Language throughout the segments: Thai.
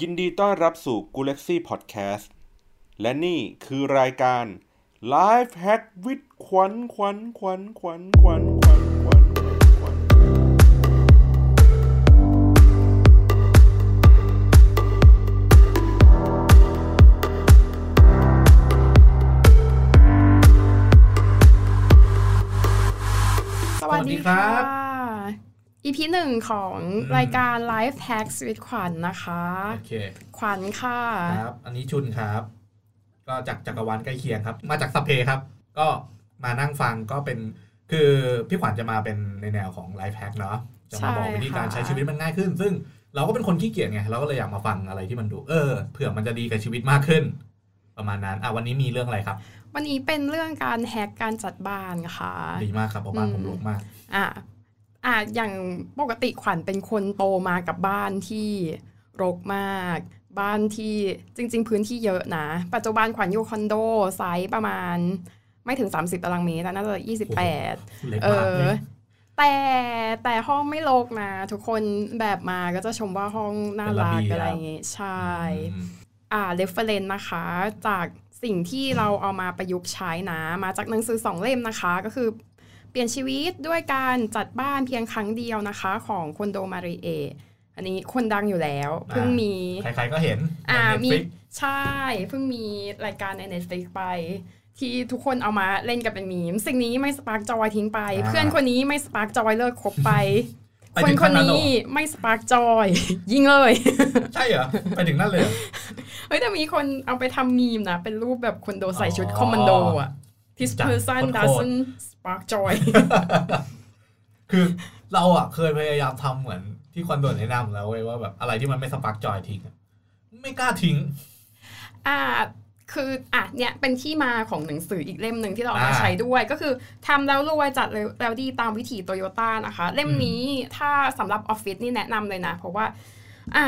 ยินดีต้อนรับสู่ g a l a x y Podcast และนี่คือรายการ Life Hack with ขวัญขวัญขวัญขวัญขวัญขวัญขวัญขวัญสวัสดีสวัสดีครับ EP หนึ่งของรายการ Life Hacks with ขวัญนะคะโอเคขวัญค่ะครับ อันนี้ชุนครับ ก็จากจักรวาลใกล้เคียงครับ มาจากสเปครับ ก็มานั่งฟังก็เป็นคือพี่ขวัญจะมาเป็นในแนวของไลฟ์แฮกเนาะจะมาบอกใช่วิธีการค่ะใช้ชีวิตมันง่ายขึ้น ซึ่งเราก็เป็นคนขี้เกียจไงเราก็เลยอยากมาฟังอะไรที่มันดูเออเผื่อมันจะดีกับชีวิตมากขึ้น ประมาณนั้นอะวันนี้มีเรื่องอะไรครับ วันนี้เป็นเรื่องการแฮกการจัดบ้านค่ะดีมากครับเพราะบ้านอืมผมรกมาก อะ อะอย่างปกติขวัญเป็นคนโตมากับบ้านที่รกมาก บ้านที่จริง ๆ พื้นที่เยอะนะ ปัจจุบันขวัญอยู่คอนโดไซส์ประมาณ ไม่ถึง 30ตารางเมตรน่าจะ28เล็กเอมากเลอยแต่แต่ห้องไม่รกนะ ทุกคนแบบมาก็จะชมว่าห้องน่ารักเป็นระเบียบอะไรอย่างงี้ใช่อืมอ่า reference นะคะ จากสิ่งที่เราเอามาประยุกต์ใช้นะ มาจากหนังสือสองเล่มนะคะ ก็คือเปลี่ยนชีวิตด้วยการจัดบ้านเพียงครั้งเดียวนะคะของคอนโดมาริเอะ อันนี้คนดังอยู่แล้ว เพิ่งมี ใครๆก็เห็นอ่าในมี Netflix ใช่เพิ่งมีรายการใน Netflix ไป ที่ทุกคนเอามาเล่นกันเป็นมีม สิ่งนี้ไม่ spark joy ทิ้งไปอ่าเพื่อนคนนี้ไม่ spark joy เลิกคบไปไปถึงขั้นนนั้นเหรอคนนี้ไม่ spark joy ยิงเลย ใช่เหรอ ไปถึงนั่นเลยเหรอเฮ้ยแต่มีคนเอาไปทำมีมนะ เป็นรูปแบบคอนโดใส่ชุดอ๋อคอมมานโดอะ This จัด person โคตร doesn't spark joy คือเราอะเคยพยายามทำเหมือนที่คอนโดแนะนำแล้วเว้ยว่าแบบอะไรที่มันไม่ spark joy ทิ้งอะไม่กล้าทิ้ง อ่าคืออะเนี่ยเป็นที่มาของหนังสืออีกเล่มหนึ่งที่เราเอามาอ่าใช้ด้วยก็คือทำแล้วรวยจัดแล้วแล้วดีตามวิถีโตโยต้านะคะ เล่มนี้ถ้าสำหรับออฟฟิศนี่แนะนำเลยนะ เพราะว่าอ่า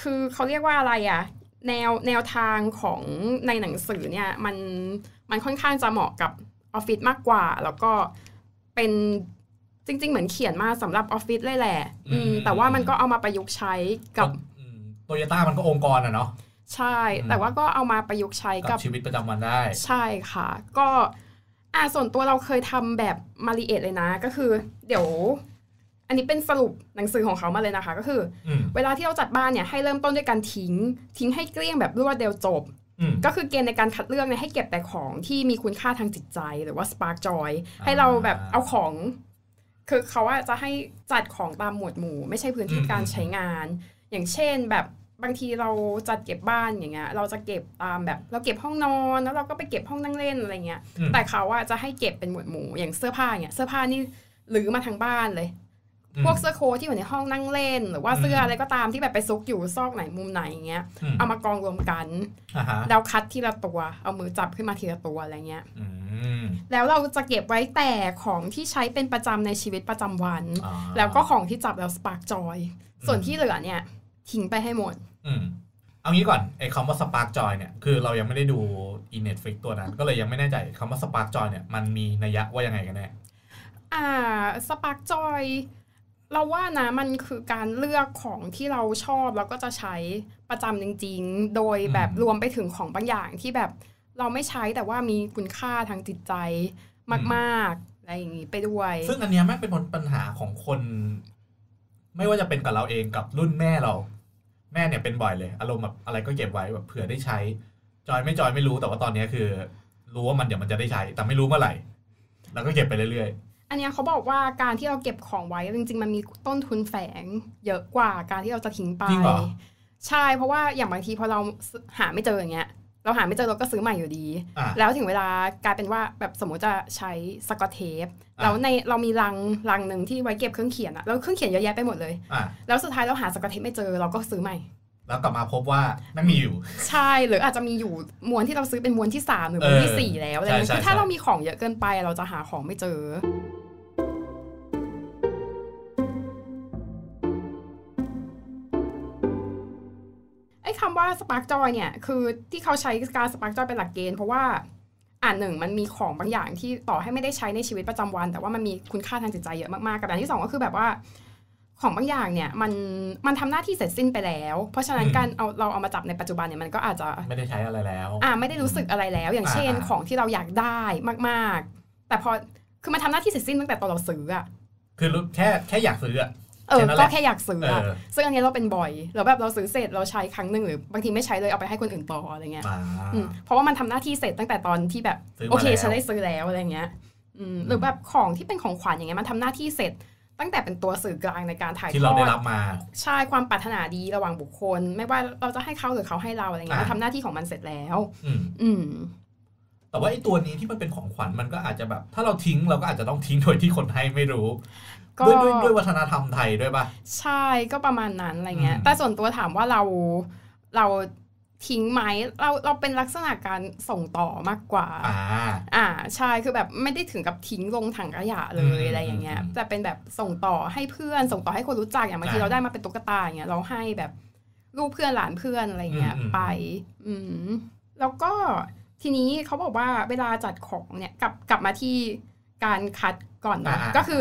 คือเขาเรียกว่าอะไรอะ แนวแนวทางของในหนังสือเนี่ยมันมันค่อนข้างจะเหมาะกับออฟฟิศมากกว่า แล้วก็เป็นจริง ๆ เหมือนเขียนมาสำหรับออฟฟิศเลยแหละอืมอืมแต่ว่ามันก็เอามาประยุกต์ใช้กับโตโยต้ามันก็องค์กรอะเนาะใช่อืมแต่ว่าก็เอามาประยุกต์ใช้กักับบชีวิตประจำวันได้ ใช่ค่ะ ก็อ่าส่วนตัวเราเคยทำแบบมาริเอทเลยนะ ก็คือ เดี๋ยว อันนี้เป็นสรุปหนังสือของเขามาเลยนะคะ ก็คืออืมเวลาที่เราจัดบ้านเนี่ยให้เริ่มต้นด้วยการทิ้ง ทิ้งให้เกลี้ยงแบบรวดเร็วจบอืมก็คือเกณฑ์ในการคัดเลือกเนี่ยให้เก็บแต่ของที่มีคุณค่าทางจิตใจหรือว่า spark joy อ่าให้เราแบบเอาของคือเขาอะจะให้จัดของตามหมวดหมู่ ไม่ใช่พื้นที่อืมการใช้งาน อย่างเช่นแบบบางทีเราจัดเก็บบ้านอย่างเงี้ยเราจะเก็บตามแบบ เราเก็บห้องนอนแล้วเราก็ไปเก็บห้องนั่งเล่นอะไรเงี้ยอืมแต่เขาอะจะให้เก็บเป็นหมวดหมู่อย่างเสื้อผ้าเนี่ยเสื้อผ้านี่หรือมาทางบ้านเลย พวกเสื้อโค้ทที่อยู่ในห้องนั่งเล่น หรือว่าเสื้ออะไรก็ตามที่แบบไปซุกอยู่ซอกไหนมุมไหนอย่างเงี้ยเอามากองรวมกันอ่าฮะแล้วคัดทีละตัว เอามือจับขึ้นมาทีละตัวอะไรเงี้ยอืมแล้วเราจะเก็บไว้แต่ของที่ใช้เป็นประจำในชีวิตประจำวันอ่าแล้วก็ของที่จับแล้ว spark joy อืมส่วนที่เหลือเนี่ยทิ้งไปให้หมดอืมเอางี้ก่อนไอ้คำว่า spark joy เนี่ยคือเรายังไม่ได้ดูอี Netflix ตัวนั้น ก็เลยยังไม่แน่ใจคำว่า spark joy เนี่ยมันมีนัยยะว่ายังไงกันแน่อ่าสปาร์กจอย เราว่านะมันคือการเลือกของที่เราชอบแล้วก็จะใช้ประจำจริง ๆ โดยแบบรวมไปถึงของบางอย่างที่แบบเราไม่ใช้แต่ว่ามีคุณค่าทางจิตใจมากๆอะไรอย่างนี้ไปด้วย ซึ่งอันเนี้ยแม่งเป็นปัญหาของคน ไม่ว่าจะเป็นกับเราเองกับรุ่นแม่เรา แม่เนี่ยเป็นบ่อยเลย อารมณ์แบบอะไรก็เก็บไว้แบบเผื่อได้ใช้ จอยไม่จอยไม่รู้แต่ว่าตอนเนี้ยคือ รู้ว่ามันเดี๋ยวมันจะได้ใช้ แต่ไม่รู้เมื่อไหร่ แล้วก็เก็บไปเรื่อย อันเนี้ยเขาบอกว่าการที่เราเก็บของไว้จริง ๆ มันมีต้นทุนแฝง เยอะกว่าการที่เราจะทิ้งไปจริงเหรอใช่เพราะว่าอย่างบางทีพอเราหาไม่เจออย่างเงี้ยเราหาไม่เจอเราก็ซื้อใหม่อยู่ดีๆอะแล้วถึงเวลากลายเป็นว่าแบบสมมติจะใช้สกอตเทปอะแล้วในเรามีลังลังหนึ่งที่ไว้เก็บเครื่องเขียนอะแล้วเครื่องเขียนเยอะแยะไปหมดเลยอะแล้วสุดท้ายเราหาสกอตเทปไม่เจอเราก็ซื้อใหม่ แล้วกลับมาพบว่าแม่งมีอยู่ ใช่หรืออาจจะมีอยู่มวนที่เราซื้อเป็นมวนที่สามหรือมวนที่เออสี่แล้วอะไรเงี้ยใช่คือถ้าใช่เรามีของเยอะเกินไปเราจะหาของไม่เจอ คำว่า Spark Joy เนี่ย คือที่เขาใช้การ Spark Joy เป็นหลักเกณฑ์เพราะว่าอ่านหนึ่งมันมีของบางอย่างที่ต่อให้ไม่ได้ใช้ในชีวิตประจำวัน แต่ว่ามันมีคุณค่าทางจิตใจเยอะมากๆกับอันที่สองก็คือแบบว่า ของบางอย่างเนี่ยมันมันทำหน้าที่เสร็จสิ้นไปแล้ว เพราะฉะนั้นอืมการเอาเราเอามาจับในปัจจุบันเนี่ยมันก็อาจจะไม่ได้ใช้อะไรแล้วอ่าไม่ได้รู้สึกอะไรแล้ว อย่างเช่นอ่าของที่เราอยากได้มาก ๆ แต่พอคือมันทำหน้าที่เสร็จสิ้นตั้งแต่ตอนเราซื้ออะคือรู้แค่แค่อยากซื้ออะ เออแค่นั้นแหก็ละแค่อยากซื้ออะเออซึ่งอันนี้เราเป็นบ่อยแล้วแบบเราซื้อเสร็จเราใช้ครั้งหนึ่งหรือบางทีไม่ใช้เลยเอาไปให้คนอื่นต่ออะไรเงี้ยมาอืมเพราะว่ามันทำหน้าที่เสร็จตั้งแต่ตอนที่แบบซื้อมาโอเคแล้วฉันได้ซื้อแล้วอะไรเงี้ยอืมหรือแบบของที่เป็นของขวัญอย่างเงี้ยมันทำหน้าที่เสร็จตั้งแต่เป็นตัวสื่อกลางในการถ่ายที่ทเราอได้ดรับมาใช่ความปรารถนาดีระหว่างบุคคล ไม่ว่าเราจะให้เขาหรือเขาให้เราอะไรเงี้ยอ่ามัมันทำหน้าที่ของมันเสร็จแล้วอืมอืมแต่ว่าไอ้ตัวนี้ที่มันเป็นของขวัญมันก็อาจจะแบบ ถ้าเราทิ้งเราก็อาจจะต้องทิ้งโดยที่คนให้ไม่รู้ก็ ด้วยด้วยด้วยวัฒนธรรมไทยด้วยป่ะ ใช่ก็ประมาณนั้นอะไรเงี้ยอืมแต่ส่วนตัวถามว่าเราเราทิ้งไหมเราเราเป็นลักษณะการส่งต่อมากกว่า อ่าอ่าใช่คือแบบไม่ได้ถึงกับทิ้งลงถังขยะเลอืยมอะไรอย่างเงี้ยอืมแต่เป็นแบบส่งต่อให้เพื่อน ส่งต่อให้คนรู้จักอย่างบางทีอ่าเราได้มาเป็นตุ๊กตาอย่างเงี้ยเราให้แบบลูกเพื่อนหลานเพื่อนอะไรเงี้ยอืมอืมไป อืมแล้วก็ทีนี้เขาบอกว่าเวลาจัดของเนี่ยกลับกลับมาที่การคัดก่อนนะอ่าก็คือ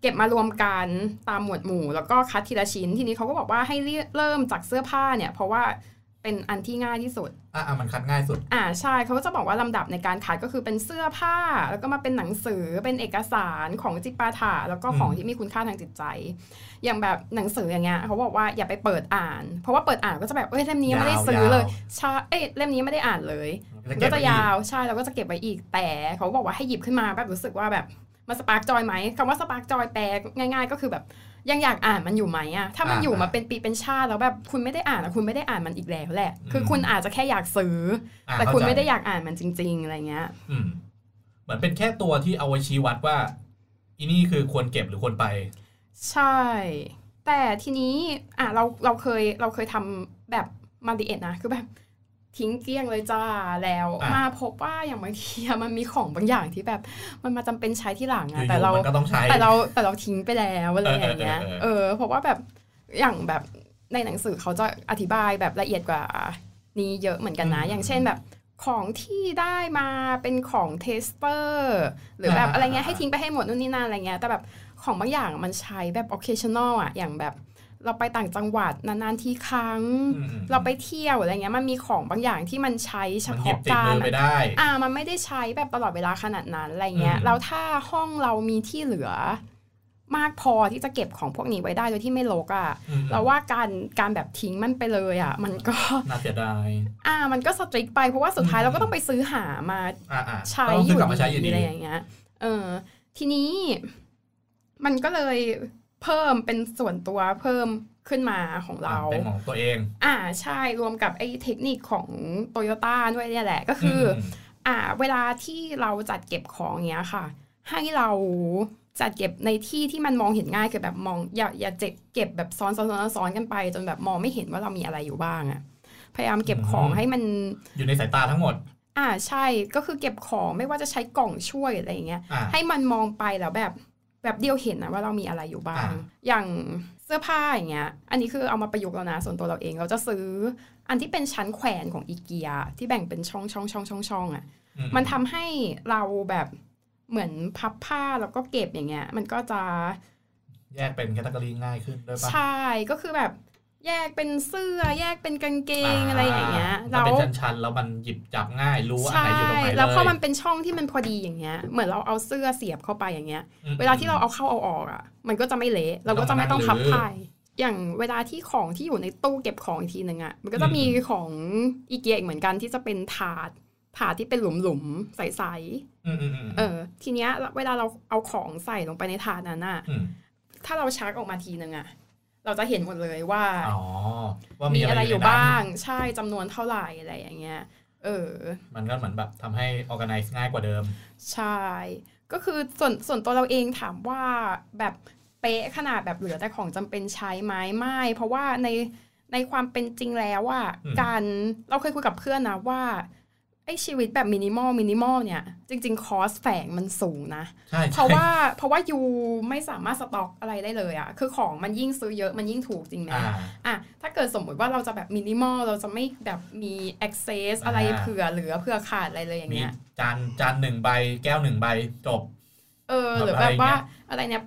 เก็บมารวมกันตามหมวดหมู่ แล้วก็คัดทีละชิ้น ทีนี้เขาก็บอกว่าให้เริ่มจากเสื้อผ้าเนี่ยเพราะว่าเป็นอันที่ง่ายที่สุด อ่ามันคัดง่ายสุด อ่าใช่เขาก็จะบอกว่าลำดับในการคัดก็คือเป็นเสื้อผ้า แล้วก็มาเป็นหนังสือเป็นเอกสารของจิปาถะแล้วก็ของอืมที่มีคุณค่าทางจิตใจ อย่างแบบหนังสืออย่างเงี้ยเขาบอกว่าอย่าไปเปิดอ่าน เพราะว่าเปิดอ่านก็จะแบบเอ้ยเล่มนี้ยังไม่ได้ซื้อเลยใช่เอ้ยเล่มนี้ไม่ได้อ่านเลยมันก็เบจะไว้อียาวใช่เราก็จะเก็บไว้อีกแต่เขาบอกว่าให้หยิบขึ้นมาแบบรู้สึกว่าแบบ มาสปาร์กจอยไหมคำว่าสปาร์กจอยแปลง่าย ๆ ก็คือแบบยังอยากอ่านมันอยู่ไหมอะถ้ามันอยู่มาเป็นปีเป็นชาติแล้วแบบคุณไม่ได้อ่านอะคุณไม่ได้อ่านมันอีกแล้วแหละ คือคุณอาจจะแค่อยากซื้ออ่าแต่คุณเข้าใจไม่ได้อยากอ่านมันจริง ๆ อะไรเงี้ยอืมเหมือนเป็นแค่ตัวที่เอาไว้ชี้วัดว่าอีนี่คือควรเก็บหรือควรไป ใช่ แต่ทีนี้อะเราเราเคยเราเคยทำแบบมาดิเอ็ดนะคือแบบ ทิ้งเกลี้ยงเลยจ้าแล้วอะมาพบว่าอย่างบางทีอะมันมีของบางอย่างที่แบบมันมาจำเป็นใช้ทีหลังอยู่อะแต่เราๆมันก็ต้องใช้แต่เราแต่เราทิ้งไปแล้วอะไรอย่างเงี้ยเออเอเอออเออเพราะว่าแบบอย่างแบบในหนังสือเขาจะอธิบายแบบละเอียดกว่านี้เยอะเหมือนกันนะ อย่างเช่นแบบของที่ได้มาเป็นของ tester หรือแบบอะไรเงี้ยให้ทิ้งไปให้หมดนู่นนี่นั่นอะไรเงี้ยแต่แบบของบางอย่างมันใช้แบบ occasional อะอย่างแบบ เราไปต่างจังหวัดนานๆทีครั้งอืมเราไปเที่ยวอะไรเงี้ยมันมีของบางอย่างที่มันใช้เฉพาะการมันหยิบติดมือไปได้อ่ามันไม่ได้ใช้แบบตลอดเวลาขนาดนั้นอะไรเงี้ยอืมแล้วถ้าห้องเรามีที่เหลือ มากพอที่จะเก็บของพวกนี้ไว้ได้โดยที่ไม่รกอะ่ะอืมเราว่าการการแบบทิ้งมันไปเลยอะ่ะ มันก็น่าเสียดายอ่า มันก็สตริกไปเพราะว่าสุดท้ายอืมเราก็ต้องไปซื้อหามาอ่าอ่าใช้ต้องอซื้อยู่กลับมาใช้อยู่ดีอะไรอย่างเงี้ยเออทีนี้มันก็เลย เพิ่มเป็นส่วนตัวเพิ่มขึ้นมาของเราเป็นของตัวเอง อ่าใช่รวมกับไอ้เทคนิคของโตโยต้าด้วยเนี่ยแหละก็คืออมอ่า เวลาที่เราจัดเก็บของเงี้ยค่ะ ให้เราจัดเก็บในที่ที่มันมองเห็นง่ายคือแบบมองอย่าอย่าเจ็บเก็บแบบซ้อนซ้อนซ้อนซ้อนกันไป จนแบบมองไม่เห็นว่าเรามีอะไรอยู่บ้างอะพยายามเก็บของให้มันอยู่ในสายตาทั้งหมด อ่าใช่ก็คือเก็บของไม่ว่าจะใช้กล่องช่วยอะไรอย่างเงี้ยอ่าให้มันมองไปแล้วแบบ แบบเดียวเห็นนะว่าเรามีอะไรอยู่บ้างอ่าอย่างเสื้อผ้าอย่างเงี้ย อันนี้คือเอามาประยุกต์แล้วนะ ส่วนตัวเราเองเราจะซื้อ อันที่เป็นชั้นแขวนของอีเกียที่แบ่งเป็นช่องช่องช่องช่องช่องอะอืมันทำให้เราแบบเหมือนพับผ้าแล้วก็เก็บอย่างเงี้ย มันก็จะแยกเป็นแคตตาล็อง่ายขึ้นด้วยปะใช่ ก็คือแบบ แยกเป็นเสื้อ แยกเป็นกางเกงอะไรอย่างเงี้ยมันแล้วเป็นชั้นๆแล้วมันหยิบจับง่ายรู้ว่าอันใช่ไหนอยู่ตรงไหนเลยแล้วพอมันเป็นช่องที่มันพอดีอย่างเงี้ย เหมือนเราเอาเสื้อเสียบเข้าไปอย่างเงี้ยอืมเวลาที่เราเอาเข้าเอาออกอะ มันก็จะไม่เละเราก็จะไม่ต้องพับผ้าอย่างเวลาที่ของที่อยู่ในตู้เก็บของอีกทีหนึ่งอะมันก็จะมีของอีเกียอีกเหมือนกันที่จะเป็นถาดถาดที่เป็นหลุมๆใสอืมอืมอืมๆเออ ทีเนี้ย เวลาเราเอาของใส่ลงไปในถาดนั้นอะมถ้าเราชักออกมาทีหนึ่งอะ เราจะเห็นหมดเลยว่าอ๋อว่ามีมีอะไรอยู่ในนั้นบ้าง ใช่จำนวนเท่าไหร่อะไรอย่างเงี้ย เออ มันก็เหมือนแบบทำให้ organize ง่ายกว่าเดิม ใช่ ก็คือส่วนส่วนตัวเราเองถามว่าแบบเป๊ะขนาดแบบเหลือแต่ของจำเป็นใช้ไหมไม่ เพราะว่าในในความเป็นจริงแล้วว่าอืมการเราเคยคุยกับเพื่อนนะว่า ไอ้ชีวิตแบบมินิมอลมินิมอลเนี่ย จริง ๆ cost แฝงมันสูงนะใช่เพราะว่าเพราะว่า you ไม่สามารถสต็อกอะไรได้เลยอะคือของมันยิ่งซื้อเยอะมันยิ่งถูกจริงไหมอ่าอะถ้าเกิดสมมุติว่าเราจะแบบมินิมอลเราจะไม่แบบมี excess อะไรอ่าเผื่อเหลือเผื่อขาดอะไรเลยอย่างมีเงี้ยจานจานหนึ่งใบแก้วหนึ่งใบจบ เออแบบหรืออะไรแบบว่าเงี้ยอะไรเนี่ย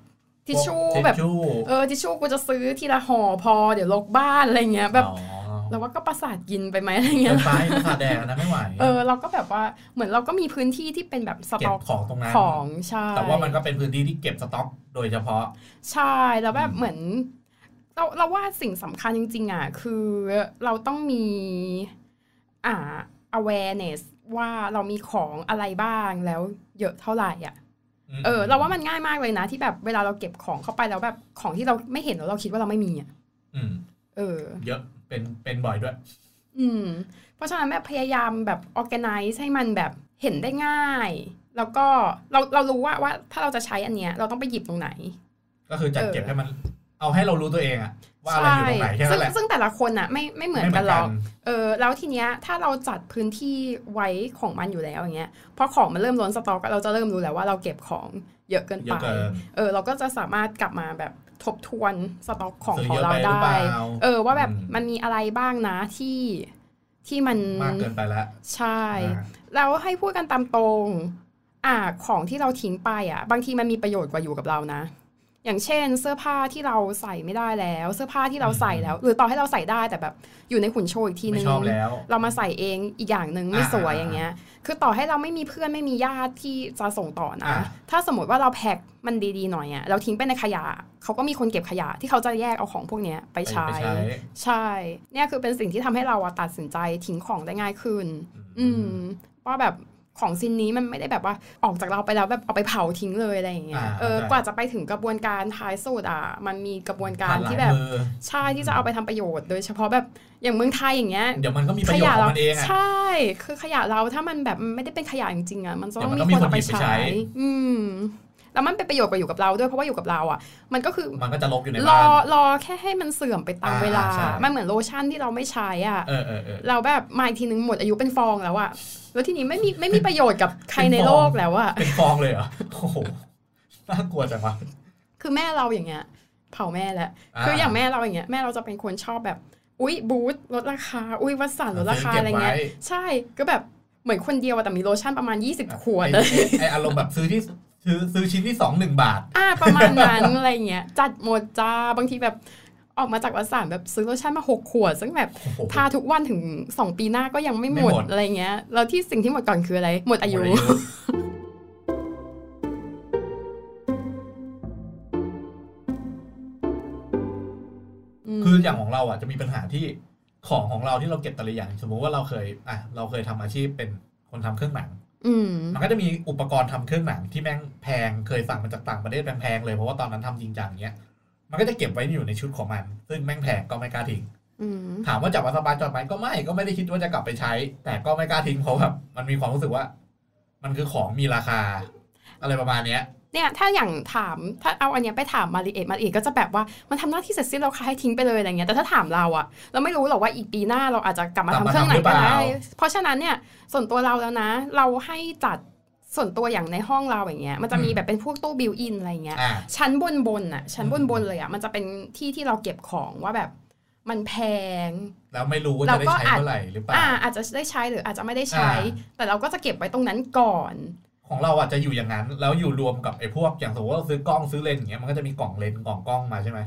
ทิชชู่พวกแบบทิชชู่เออทิชชู่กูจะซื้อทีละห่อพอเดี๋ยวลกบ้านอะไรเงี้ยแบบอ๋อ เราว่าก็ประสาทกินไปไหมอะไรเงี้เกิยนไปประสาทแดงอันนะไม่ไหวเออเราก็แบบว่าเหมือนเราก็มีพื้นที่ที่เป็นแบบสเก็ต็บอกอกของตรงนั้นของใช่แต่ว่ามันก็เป็นพื้นที่ที่เก็บสต็อก โดยเฉพาะ ใช่แล้วแบบอืมเหมือน เราเราว่าสิ่งสำคัญจริง ๆอะคือเราต้องมีอ่า awareness ว่าเรามีของอะไรบ้างแล้วเยอะเท่าไหร่อะมเออเราว่ามันง่ายมากเลยนะ ที่แบบเวลาเราเก็บของเข้าไปแล้วแบบของที่เราไม่เห็นแล้วเราคิดว่าเราไม่มีอะอืมเออ เยอะ เป็นเป็นบ่อยด้วย อืม เพราะฉะนั้นแบบพยายามแบบ organize ให้มันแบบเห็นได้ง่าย แล้วก็เราเรารู้ว่าว่าถ้าเราจะใช้อันเนี้ย เราต้องไปหยิบตรงไหน ก็คือจัดเออเก็บให้มันเอาให้เรารู้ตัวเองอะว่าอะไรอยู่ตรงไหนแค่ซึ่นั้งนแหละซึ่งแต่ละคนอะไม่ไม่เหมือนไม่เหมืกัอนนหรกัอกนเออแล้วทีเนี้ยถ้าเราจัดพื้นที่ไว้ของมันอยู่แล้วอย่างเงี้ยพอของมันเริ่มล้นสต็อกเราจะเริ่มรู้แล้วว่าเราเก็บของเยอะเกินเยไปอะเกินเออเราก็จะสามารถกลับมาแบบ ทบทวนสต็อกของซื้อของเยอะเราไปหรือเปได้ล่าเออว่าแบบอืมมันมีอะไรบ้างนะที่ที่มันมากเกินไปแล้วใช่อ่าแล้วให้พูดกันตามตรง อ่าของที่เราทิ้งไปอะ บางทีมันมีประโยชน์กว่าอยู่กับเรานะ อย่างเช่น เสื้อผ้าที่เราใส่ไม่ได้แล้ว เสื้อผ้าที่เราใส่แล้ว หรือต่อให้เราใส่ได้แต่แบบอยู่ในขุนโชว์อีกทีนึไม่งชอบแล้วเรามาใส่เองอีกอย่างหนึ่งไม่อ่าสวยอ่าอย่างเงี้ย คือต่อให้เราไม่มีเพื่อนไม่มีญาติที่จะส่งต่อนะอ่าถ้าสมมติว่าเราแพ็คมันดีๆหน่อยอะเราทิ้งไปในขยะเขาก็มีคนเก็บขยะที่เขาจะแยกเอาของพวกเนี้ยไปไปใช้ไปใช้ ใช่ เนี่ยคือเป็นสิ่งที่ทำให้เราอะตัดสินใจทิ้งของได้ง่ายขึ้น อืมว่าแบบ ของชิ้นนี้มันไม่ได้แบบว่าออกจากเราไปแล้วแบบเอาไปเผาทิ้งเลยอะไรอย่างเงี้ยอ่าเออเข้าใจกว่าจะไปถึงกระบวนการท้ายสุดอะ มันมีกระบวนการผ่นหลยที่แบบมือใช่ที่จะเอาไปทำประโยชน์ โดยเฉพาะแบบอย่างเมืองไทยอย่างเงี้ย เดี๋ยวมันก็มีประโยชน์ของมันเองอะใช่ คือขยะเราถ้ามันแบบมันไม่ได้เป็นขยะจริงๆอะ มันจะต้องเดี๋ยวมันมีก็คนเอาไปมีคนหยิบไปใช้ใช้ อืมแล้วมันเป็นประโยชน์กว่าอยู่กับเราด้วยเพราะว่าอยู่กับเราอะ มันก็คือมันก็จะลกอยู่ในรบ้าอนรอแค่ให้มันเสื่อมไปตามอ่าเวลาใช่มันเหมือนโลชั่นที่เราไม่ใช้อะเออเออเออเราแบบมาอีกทีนึงหมดอายุเป็นฟองแล้วอะ แล้วทีนี้ไม่มีไม่มีประโยชน์กับใครในโลกแล้วอะเป็นฟองเลยเหรอโอ้โหน่ากลัวจังวะคือแม่เราอย่างเงี้ย เผาแม่แหละาคืออย่างแม่เราอย่างเงี้ยแม่เราจะเป็นคนชอบแบบ อุ๊ยบูธลดราคา อุ๊ยวัสดุลดราคาซื้อเก็บอะไรเงี้ยไว้ใช่ก็แบบเหมือนคนเดียวอะแต่มีโลชั่นประมาณ 20 ขวดไอ้เลยไออารมณ์แบบซื้อที่ซื้อซื้อชิ้นที่สองหนึ่งบาท อ่าประมาณนั้นอะไรเงี้ยจัดหมดจ้าบางทีแบบ ออกมาจากวัสดุแบบซื้อโลชั่นมาหกขวด ซึ่งแบบโอ้โหทาทุกวันถึง2ปีหน้าก็ยังไม่หมดไม่หมดอะไรเงี้ยแล้วที่สิ่งที่หมดก่อนคืออะไรหมดอายุหมดอายุ คืออย่างของเราอะจะมีปัญหาที่ของของเราที่เราเก็บแต่ละอย่าง สมมุติว่าเราเคยอะเราเคยทำอาชีพเป็นคนทำเครื่องหนังอืมมันก็จะมีอุปกรณ์ทำเครื่องหนังที่แม่งแพงเคยสั่งมาจากต่างประเทศแพงๆเลยเพราะว่าตอนนั้นทำจริงจังเงี้ย มันก็จะเก็บไว้อยู่ในชุดของมัน ซึ่งแม่งแพงก็ไม่กล้าทิ้งอืมถามว่าจับมาสบายจอดไหมก็ไม่ก็ไม่ได้คิดว่าจะกลับไปใช้ แต่ก็ไม่กล้าทิ้งเพราะแบบมันมีความรู้สึกว่า มันคือของมีราคา อะไรประมาณเนี้ยเนี่ยถ้าอย่างถามถ้าเอาอันเนี้ยไปถามมาริเอตมาริเอตก็จะแบบว่ามันทำหน้าที่เสร็จสิ้นเราค่ะให้ทิ้งไปเลยอะไรเงี้ยแต่ถ้าถามเราอะเราไม่รู้หรอกว่าอีกปีหน้าเราอาจจะกลับมาทำกลับมาเครื่องไหนทำหรือเปล่าก็ได้เพราะฉะนั้นเนี่ยส่วนตัวเราแล้วนะ เราให้จัด ส่วนตัวอย่างในห้องเราอย่างเงี้ยมันจะมีแบบเป็นพวกตู้ built-in อะไรเงี้ยอ่าชั้นบนบนๆอะชั้นบนอืมบนเลยอะมันจะเป็นที่ที่เราเก็บของว่าแบบมันแพงแล้วไม่รู้ว่าเราจะได้ก็ใช้อาจเมื่อไหร่หรือเปล่าอ่าอาจจะได้ใช้หรืออาจจะไม่ได้ใช้อ่าแต่เราก็จะเก็บไว้ตรงนั้นก่อน ของเราอะจะอยู่อย่างนั้น แล้วอยู่รวมกับไอ้พวกอย่างสมมติว่าเราซื้อกล้องซื้อเลนส์อย่างเงี้ยมันก็จะมีกล่องเลนส์กล่องกล้องมาใช่ไหม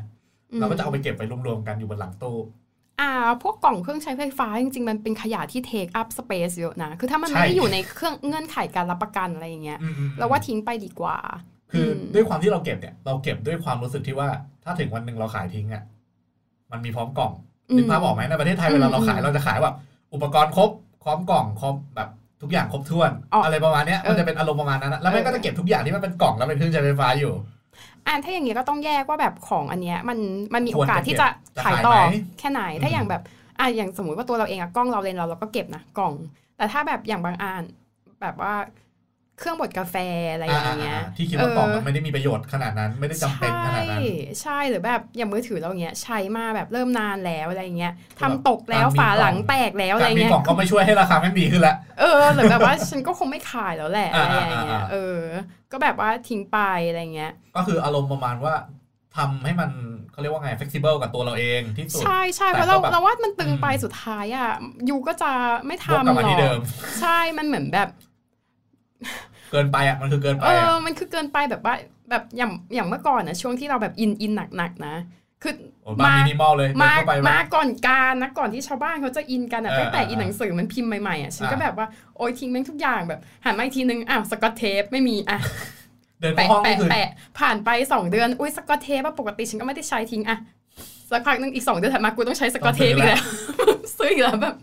อืมเราก็จะเอาไปเก็บไว้รวมๆกันอยู่บนหลังตู้ อ่าพวกกล่องเครื่องใช้ไฟฟ้าจริงๆ มันเป็นขยะที่ take up space เยอะนะ คือถ้ามันใช่ไม่ได้อยู่ในเครื่องเงื่อนไขการรับประกันอะไรอย่างเงี้ยอืมอืมเราว่าทิ้งไปดีกว่า คืออมด้วยความที่เราเก็บเนี่ย เราเก็บด้วยความรู้สึกที่ว่า ถ้าถึงวันหนึ่งเราขายทิ้งอะมันมีพร้อมกล่องนึกภาพออกไหมในประเทศไทยอืมเวลาเราขายอืมเราจะขายแบบอุปกรณ์ครบพร้อมกล่องครบแบบทุกอย่างครบถ้วนอ๋อออะไรประมาณเนี้ยเออมันจะเป็นอารมณ์ประมาณนั้นนะแล้วมันเออก็จะเก็บทุกอย่างที่มันเป็นกล่องแล้วเป็นเครื่องใช้ไฟฟ้าอยู่ อ่าถ้าอย่างเงี้ยก็ต้องแยกว่าแบบของอันเนี้ยมันมันมีคโอวรจะกาสที่จะเก็บขายต่อจะขายไหมแค่ไหนอืมถ้าอย่างแบบอ่าอย่างสมมุติว่าตัวเราเองอะกล้องเราเลนเราเราก็เก็บนะกล่อง แต่ถ้าแบบอย่างบางอันแบบว่า เครื่องบดกาแฟอะไรอย่างเงี้ยอ่าๆๆที่คิดว่ากล่องมันไม่ได้มีประโยชน์ขนาดนั้นไม่ได้จำเป็นขนาดนั้นใช่ใช่หรือแบบอย่างมือถือเราเงี้ยใช้มาแบบเริ่มนานแล้วอะไรเงี้ยแบบทำตกแล้วการมีฝาหลังกล่องแตกแล้วอะไรการมีเงี้ยกล่องก็ไม่ช่วยให้ราคาแม่งดีขึ้นละเออหรือแบบว่าฉันก็คงไม่ขายแล้วแหละอะไรอย่างเงี้ยอ่าๆๆเออ ก็แบบว่าทิ้งไปอะไรเงี้ย ก็คืออารมณ์ประมาณว่าทำให้มันเขาเรียกว่าไง flexible กับตัวเราเองที่สุด ใช่ใช่แต่เพราะเราก็แบบเราว่ามันตึงไปอืมสุดท้ายอะ you ก็จะไม่ทำหรอกวกกลับมาที่เดิมใช่มันเหมือนแบบ เกินไปอะมันคือเกินไปเออะอมันคือเกินไปแบบว่าแบบอย่างอย่างเมื่อก่อนนะช่วงที่เราแบบอินอินหนักๆนะคือโอ้บ้านมินิมอลเลยเดินมาเข้าไปแบบมาก่อนกาลนะก่อนที่ชาวบ้านเขาจะอินกันอะเออตั้งแต่เอออินหนังสือมันพิมพ์ใหม่ๆอะฉันก็อ่าแบบว่าโอ๊ยทิ้งแม่งทุกอย่างแบบหันมาอีกทีนึงอ้าวสกอตเทปไม่มีอะเดินเข้าแปะห้องนี่แปะคือแปะผ่านไปสองเดือน อุ้ยสกอตเทปอะปกติฉันก็ไม่ได้ใช้ทิ้งอะ สักพักนึงอีกสองเดือนถัดมากูต้องใช้สกอตเทปอีกแล้วซื้ออีกแล้วแบบ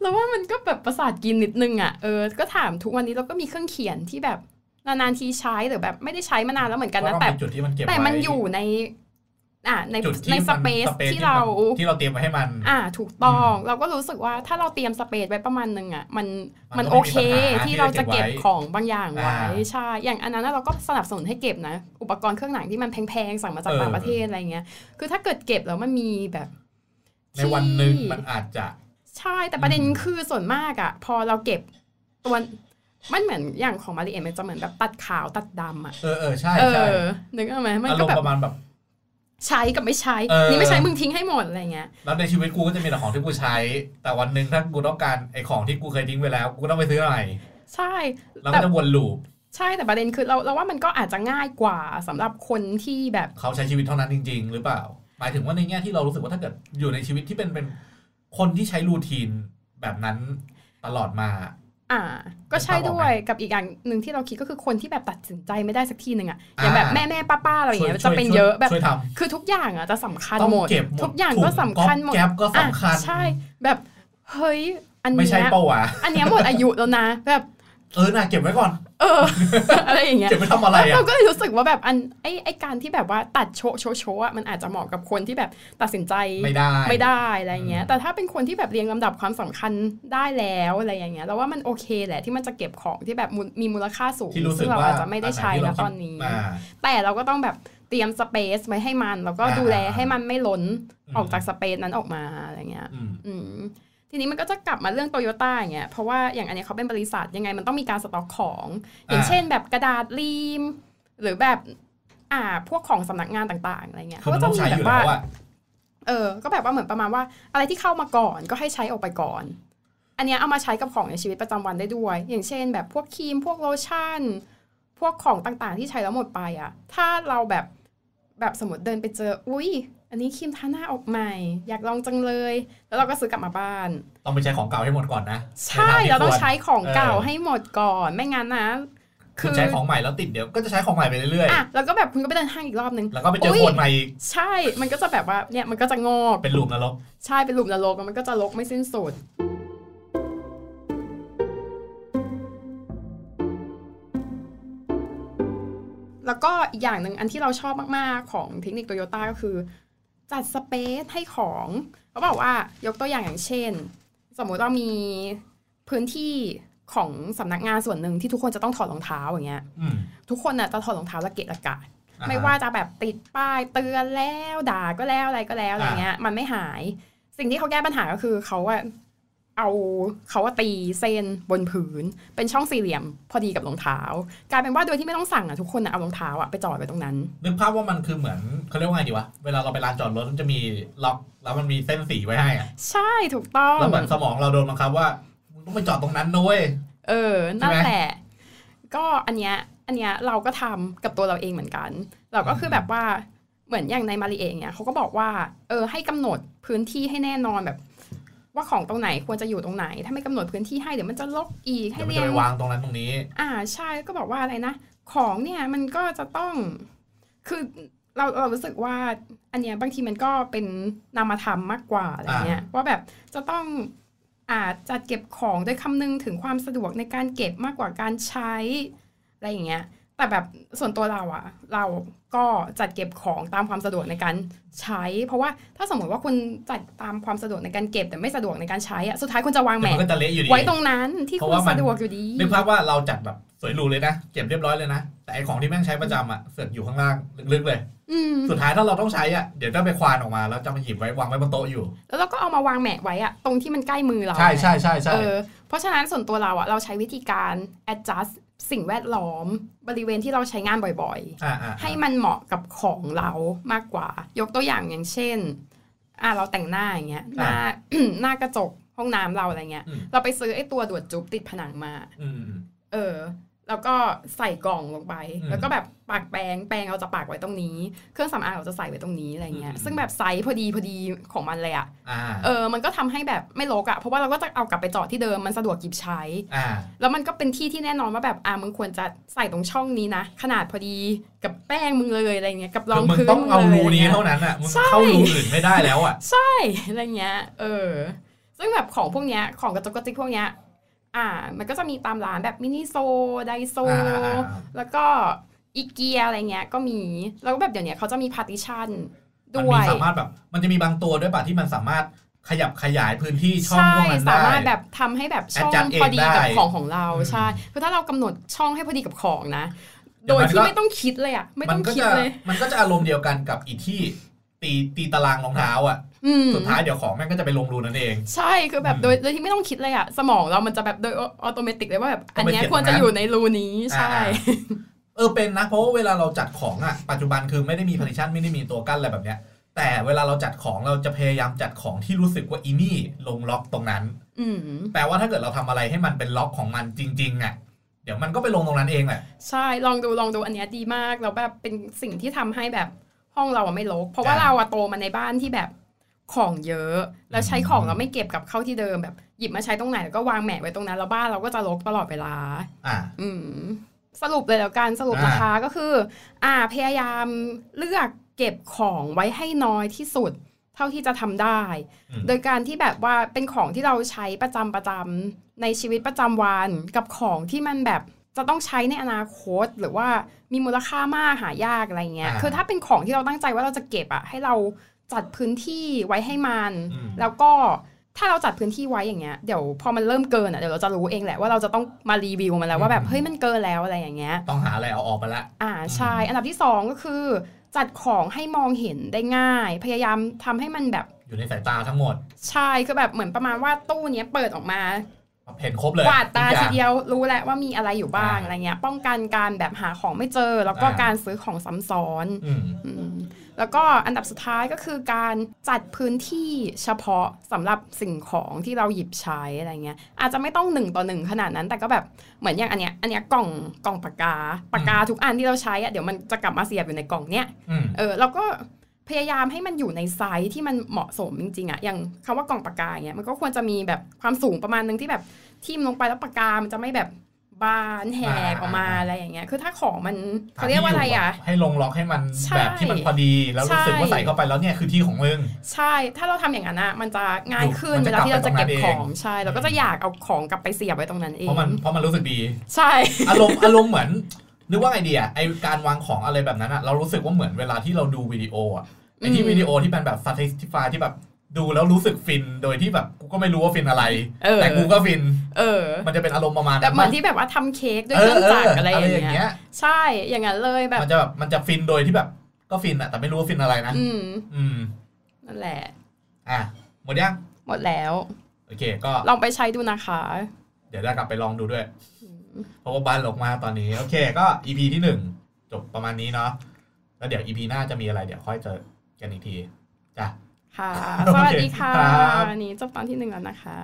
เราว่ามันก็แบบประสาทกินนิดนึงอะเออก็ถามทุกวันนี้เราก็มีเครื่องเขียนที่แบบนานๆทีใช้หรือแบบไม่ได้ใช้มานานแล้วเหมือนกันก็นะต้องแต่เป็นจุดที่มันเก็บแต่ไว้มันอยู่ใน อะในจุดที่ในมันสเปซ space ที่เรามันที่เราเตรียมไว้ให้มัน อ่าถูกต้องเราก็รู้สึกว่าถ้าเราเตรียมสเปซไว้ประมาณนึงอะมันมัมันนก็โอไม่มีเคปัญหาที่เราจะเก็บที่จะเก็บไว้ของบางอย่างไว้อ่าใช่อย่างอันนั้นนะเราก็สนับสนุนให้เก็บนะ อุปกรณ์เครื่องหนังที่มันแพงๆสั่งมาจากเออต่างประเทศอะไรเงี้ยคือถ้าเกิดเก็บแล้วมันมีแบบ ในวันหนึ่งที่มันอาจจะ ใช่แต่ประเด็นอืมคือส่วนมากอะ พอเราเก็บตัวมันเหมือนอย่างของมาริเอมันจะเหมือนแบบตัดขาวตัดดำอะเออเออใช่เอใช่อนึกออกไหมมันอารก็มแบณ์บประมาณแบบ ใช้กับไม่ใช้เออนี่ไม่ใช้มึงทิ้งให้หมดอะไรเงี้ย แล้วในชีวิตกูก็จะมีแต่ของที่กูใช้ แต่วันหนึ่งถ้ากูต้องการไอ้ของที่กูเคยทิ้งไปแล้ว กูต้องไปซื้อใหม่ใช่ แล้วก็จะวนลูปใช่แต่ประเด็นคือเราเราว่ามันก็อาจจะง่ายกว่าสำหรับคนที่แบบเขาใช้ชีวิตเท่านั้นจริง ๆ หรือเปล่า หมายถึงว่าในแง่ที่เรารู้สึกว่าถ้าเกิดอยู่ในชีวิตที่เป็นเป็นคนที่ใช้รูทีนแบบนั้นตลอดมา อ่า ก็ใช่นึกภาพออกไหมด้วยกับอีกอย่างหนึ่งที่เราคิดก็คือคนที่แบบตัดสินใจไม่ได้สักทีหนึ่งอะอย่างแบบอ่าแม่แม่ป้าป้าๆอะไรอย่างเงี้ยช่จะวยเป็นช่วยเยอะแบบช่วยทคือทุกอย่างอะจะสำคัญำต้องหมดเก็บหมด ทุกอย่างก็สำคัญหมดแก๊ปก็สำคัญอะใช่แบบเฮ้ยอันไม่เนี้ใช่ยเป้าวะอันเนี้ยหมดอายุแล้วนะแบบ เออน่ะเก็บไว้ก่อน เออ อะไรอย่างเงี้ยเก็บไปทำอะไรเราอะก็เลยรู้สึกว่าแบบอันไอไอการที่แบบว่าตัดโชว์โชว์โชว์อะมันอาจจะเหมาะกับคนที่แบบตัดสินใจไม่ได้ไม่ได้อะไรเงี้ยอืมแต่ถ้าเป็นคนที่แบบเรียงลำดับความสำคัญได้แล้วอะไรอย่างเงี้ยเราว่ามันโอเคแหละที่มันจะเก็บของที่แบบมูลมีมูลค่าสูงที่รู้สึซึ่กงเราว่าอาจจะไม่ได้ใช้ที่แล้เราวตอนนี้อ่าแต่เราก็ต้องแบบเตรียมสเปซไว้ให้มัน แล้วก็อ่าดูแลให้มันไม่ล้นอืมออกจากสเปซนั้นออกมาอะไรเงี้ย อืมอืม ทีนี้มันก็จะกลับมาเรื่องโตโยต้าอย่างเงี้ยเพราะว่าอย่างอันเนี้ยเขาเป็นบริษัทยังไงมันต้องมีการสต็อกของ อย่างอ่าเช่น แบบกระดาษรีม หรือแบบอ่าพวกของสำนักงานต่างๆอะไรเงี้ยคือเขามันก็ต้จะองมีใช้แบอยู่บว่าแล้วอะเออ ก็แบบว่าเหมือนประมาณว่า อะไรที่เข้ามาก่อนก็ให้ใช้ออกไปก่อน อันเนี้ยเอามาใช้กับของในชีวิตประจำวันได้ด้วย อย่างเช่น แบบพวกครีมพวกโลชั่น พวกของต่างๆ ที่ใช้แล้วหมดไปอะ ถ้าเราแบบแบบสมมติเดินไปเจอ อุ้ย อันนี้ครีมทาหน้าออกใหม่ อยากลองจังเลย แล้วเราก็ซื้อกลับมาบ้าน ต้องไปใช้ของเก่าให้หมดก่อนนะ ใช่นทที่เราต้องควใช้ของเก่าเออให้หมดก่อน ไม่งั้นนะคุณใช้ของใหม่แล้วติดเดี๋ยวก็จะใช้ของใหม่ไปเรื่อยอะแล้วก็แบบคุณก็ไปเดินห้างอีกรอบนึงๆแล้วก็ไปเจออุ๊ยคนใหม่อีก ใช่ มันก็จะแบบว่าเนี่ยมันก็จะงอก เป็นหลุมนรก ใช่ เป็นหลุมนรกแล้วมันก็จะรกไม่สิ้นสุด แล้วก็อีกอย่างหนึ่งอันที่เราชอบมากๆของเทคนิคโตโยต้าก็คือ จัดสเปซให้ของเขาบอกว่ายกตัวอย่างอย่างเช่น สมมุติว่ามีพื้นที่ของสำนักงานส่วนหนึ่งที่ทุกคนจะต้องถอดรองเท้าอย่างเงี้ยอืมทุกคนน่ะจะถอดรองเท้าละเกะละกะอ่ฮะไม่ว่าจะแบบติดป้ายเตือนแล้วด่าก็แล้วอะไรก็แล้วอะไรเงี้ย มันไม่หาย สิ่งที่เขาแก้ปัญหาก็คือเขาอะ เอาเขาว่าตีเส้นบนผืน เป็นช่องสี่เหลี่ยมพอดีกับรองเท้า กลายเป็นว่าโดยที่ไม่ต้องสั่งอะทุกคนอะเอารองเท้าอะไปจอดไว้ตรงนั้นนึกภาพว่ามันคือเหมือนเขาเรียกว่าไงดีวะเวลาเราไปลานจอดรถมันจะมีล็อกแล้วมันมีเส้นสีไว้ให้อะใช่ถูกต้องแล้วเหมือนสมองเราโดนบังคับว่ามึงต้องไปจอดตรงนั้นนุ้ยเออนั่นใช่ไหมแหละก็อันเนี้ยอันเนี้ยเราก็ทำกับตัวเราเองเหมือนกัน เราก็คือแบบว่าเหมือนอย่างในมาริเองเนี่ยเขาก็บอกว่าเออให้กำหนดพื้นที่ให้แน่นอนแบบ ว่าของตรงไหนควรจะอยู่ตรงไหน ถ้าไม่กำหนดพื้นที่ให้เดี๋ยวมันจะลกอีกให้เดี๋ยวมันเรียงจะไปวางตรงนั้นตรงนี้ อ่าใช่ก็บอกว่าอะไรนะ ของเนี่ยมันก็จะต้องคือเราเรารู้สึกว่าอันเนี้ยบางทีมันก็เป็นนามธรรมมากกว่าอะไรเงี้ยว่าแบบจะต้องอาจจัดเก็บของโดยคำนึงถึงความสะดวกในการเก็บมากกว่าการใช้อะไรอย่างเงี้ย แต่แบบส่วนตัวเราอะเราก็จัดเก็บของตามความสะดวกในการใช้ เพราะว่าถ้าสมมติว่าคุณจัดตามความสะดวกในการเก็บแต่ไม่สะดวกในการใช้อะสุดท้ายคุณจะวางแหเดี๋ยวมมันก็จะเละอยู่ดีไว้ตรงนั้นที่เพคุราะณว่ามันสะดวกอยู่ดีนึกภาพว่าเราจัดแบบสวยหรูเลยนะเก็บเรียบร้อยเลยนะแต่ไอของที่แม่งใช้ประจำอะเสือกอยู่ข้างล่างลึกๆเลยอืมสุดท้ายถ้าเราต้องใช้อะเดี๋ยวจะไปควานออกมาแล้วจะมาหยิบไว้วางไว้บนโต๊ะอยู่ แล้วเราก็เอามาวางแหมะไว้อะตรงที่มันใกล้มือเราใช่ใช่ใช่ใช่เออเพราะฉะนั้นส่วนตัวเราอะเราใช้วิธีการ adjust สิ่งแวดล้อมบริเวณที่เราใช้งานบ่อยอ่าอ่าๆให้มันเหมาะกับของเรามากกว่า ยกตัวอย่างอย่างเช่น อะเราแต่งหน้าอย่างเงี้ยหน้าหน้ากระจกห้องน้ำเราอะไรเงี้ยอืมเราไปซื้อไอ้ตัวดูดจุ๊บติดผนังมาอืมอืมเออ แล้วก็ใส่กล่องลงไปอืมแล้วก็แบบปากแปรงแปรงเราจะปากไว้ตรงนี้ เครื่องสำอางเราจะใส่ไว้ตรงนี้อะไรเงี้ยอืมซึ่งแบบไซส์พอดีพอดีของมันเลยอะอ่าเออ มันก็ทำให้แบบไม่รกอะเพราะว่าเราก็จะเอากลับไปจอดที่เดิม มันสะดวกหยิบใช้อ่าแล้วมันก็เป็นที่ที่แน่นอนว่าแบบอ่ามึงควรจะใส่ตรงช่องนี้นะ ขนาดพอดีกับแป้งมึงเลยอะไรเงี้ย กับรคือองมึงพื้นต้องเอามึรูลยะไรนี้งี้ยเท่านั้นอะ มึงใช่เข้ารูอื่นไม่ได้แล้วอะ ใช่ อะไรเงี้ย เออ ซึ่งแบบของพวกเนี้ย ของกระจกกระติกพวกเนี้ย อ่า มันก็จะมีตามร้านแบบมินิโซไดโซอ่าอ่าอ่าแล้วก็อีเกียอะไรเงี้ยก็มี แล้วก็แบบเดี๋ยวเนี้ยเขาจะมีพาร์ติชันมันด้วมียสามารถแบบมันจะมีบางตัวด้วยป่ะที่มันสามารถขยับขยายพื้นที่ช่องใช่พวกนั้นได้สามารถแบบทำให้แบบช่อง Adjust เองพอดีกับได้ของของเราอืมใช่คือถ้าเรากำหนดช่องให้พอดีกับของนะเดี๋โดยวยมันที่ก็ไม่ต้องคิดเลยอะไม่มัต้องก็คิดจะเลย มันก็จะอารมณ์เดียวกันกับอีที่ ตีตีตารางรองเท้าอะอืมสุดท้ายเดี๋ยวของแม่งก็จะไปลงรูนั่นเอง ใช่คือแบบอืมโดยโดยที่ไม่ต้องคิดเลยอะสมองเรามันจะแบบโดยออโตเมติกเลยว่าแบบต้อัอนงไปเนี้ยเขียนควรจะตรงนั้นอยู่ในรูนี้ใช่อ่าเออเป็นนะ เพราะว่าเวลาเราจัดของอะปัจจุบันคือไม่ได้มีพาริชันไม่ได้มีตัวกั้นอะไรแบบเนี้ย แต่เวลาเราจัดของเราจะพยายามจัดของที่รู้สึกว่าอีนี่ลงล็อกตรงนั้นอืมแปลว่าถ้าเกิดเราทำอะไรให้มันเป็นล็อกของมันจริงๆอะเดี๋ยวมันก็ไปลงตรงนั้นเองแหละใช่ลองดูลองดูอันเนี้ยดีมากแล้วแบบเป็นสิ่งที่ทำให้แบบ ห้องเราอะไม่รกเพราะว่าอ่าเราอะโตมาในบ้านที่แบบของเยอะ แล้วใช้ของเราไม่เก็บกับเข้าที่เดิมแบบหยิบมาใช้ตรงไหนแล้วก็วางแหมะไว้ตรงนั้นแล้วบ้านเราก็จะรกตลอดเวลา อ่า อืม สรุปเลยแล้วกันสรุปอ่าราคาก็คือ อ่าพยายามเลือกเก็บของไว้ให้น้อยที่สุด เท่าที่จะทำได้อืมโดยการที่แบบว่าเป็นของที่เราใช้ประจำประจำในชีวิตประจำวันกับของที่มันแบบ จะต้องใช้ในอนาคตหรือว่ามีมูลค่ามากหายากอะไรเงี้ยอ่าคือถ้าเป็นของที่เราตั้งใจว่าเราจะเก็บอะให้เราจัดพื้นที่ไว้ให้มันอืมแล้วก็ถ้าเราจัดพื้นที่ไว้อย่างเงี้ยเดี๋ยวพอมันเริ่มเกินอะเดี๋ยวเราจะรู้เองแหละว่าเราจะต้องมารีวิวมันแล้วว่าแบบเฮ้ยมันเกินแล้วอะไรอย่างเงี้ยต้องหาอะไรเอาออกไปละอ่าใช่อันดับที่สองก็คือ จัดของให้มองเห็นได้ง่าย พยายามทำให้มันแบบอยู่ในสายตาทั้งหมด ใช่คือแบบเหมือนประมาณว่าตู้เนี้ยเปิดออกมา เห็นครบเลยกวาดตาทุกอทีย่งเดียวรู้แหละว่ามีอะไรอยู่บ้างอ่าอะไรเงี้ย ป้องกันการแบบหาของไม่เจอ แล้วก็อ่าการซื้อของซ้ำซ้อนอืมอืมแล้วก็อันดับสุดท้ายก็คือการจัดพื้นที่เฉพาะสำหรับสิ่งของที่เราหยิบใช้อะไรเงี้ย อาจจะไม่ต้องหนึ่งต่อหนึ่งขนาดนั้น แต่ก็แบบเหมือนอย่างอันเนี้ยอันเนี้ยกล่องกล่องปากกาปากกาทุกอันที่เราใช้อะเดี๋ยวมันจะกลับมาเสียบอยู่ในกล่องเนี้ยอืมเออเราก็ พยายามให้มันอยู่ในไซส์ที่มันเหมาะสมจริงๆอะอย่างคำว่ากล่องปากกาอย่างเงี้ยมันก็ควรจะมีแบบความสูงประมาณนึงที่แบบทิ่มลงไปแล้วปากกามันจะไม่แบบบานแหกออกมาอะไรอย่างเงี้ย คือถ้าของมันเขาเรียกว่าอะไรอะให้ลงล็อกให้มันใช่แบบที่มันพอดี แล้วรู้สึกว่าใช่ใส่เข้าไปแล้วเนี่ยคือที่ของมึง ใช่ ถ้าเราทำอย่างนั้นอะมันจะมันจะง่ายขึ้นเวลาที่เราจะเก็บของกลับไปขตรองงนั้นเอง ใช่ เราก็จะอยากเอาของกลับไปเสียบไว้ตรงนั้นเองเพงราะมันเพราะมันรู้สึกดี ใช่ อารมณ์อารมณ์เหมือน นึกว่าไงดีอะไอการวางของอะไรแบบนั้นอะเรารู้สึกว่าเหมือนเวลาที่เราดูวิดีโออะไอที่อืมวิดีโอที่เป็นแบบ satisfy ที่แบบดูแล้วรู้สึกฟินโดยที่แบบกูก็ไม่รู้ว่าฟินอะไรเออแต่กูก็ฟิน เออ มันจะเป็นอารมณ์ประมาณแบบเหมือนปะที่แบบว่าทำเค้กด้วยเครื่องจักรอะไรอย่างเงี้ย ใช่อย่างนั้นเลยแบบ มันจะแบบมันจะฟินโดยที่แบบก็ฟินอะแต่ไม่รู้ว่าฟินอะไรนะ อืมอืมนั่นแหละ อะหมดยังหมดแล้ว โอเค ก็ลองไปใช้ดูนะคะ เดี๋ยวได้กลับไปลองดูด้วย เพราะว่าบ้านลกมากตอนนี้ โอเค ก็ EP ที่หนึ่งจบประมาณนี้เนาะแล้วเดี๋ยว EP หน้าจะมีอะไรเดี๋ยวค่อยเจอกันอีกทีจ้ะค่ะโอเคสวัสดีค่ะครับวันนี้จบตอนที่หนึ่งแล้วนะคะ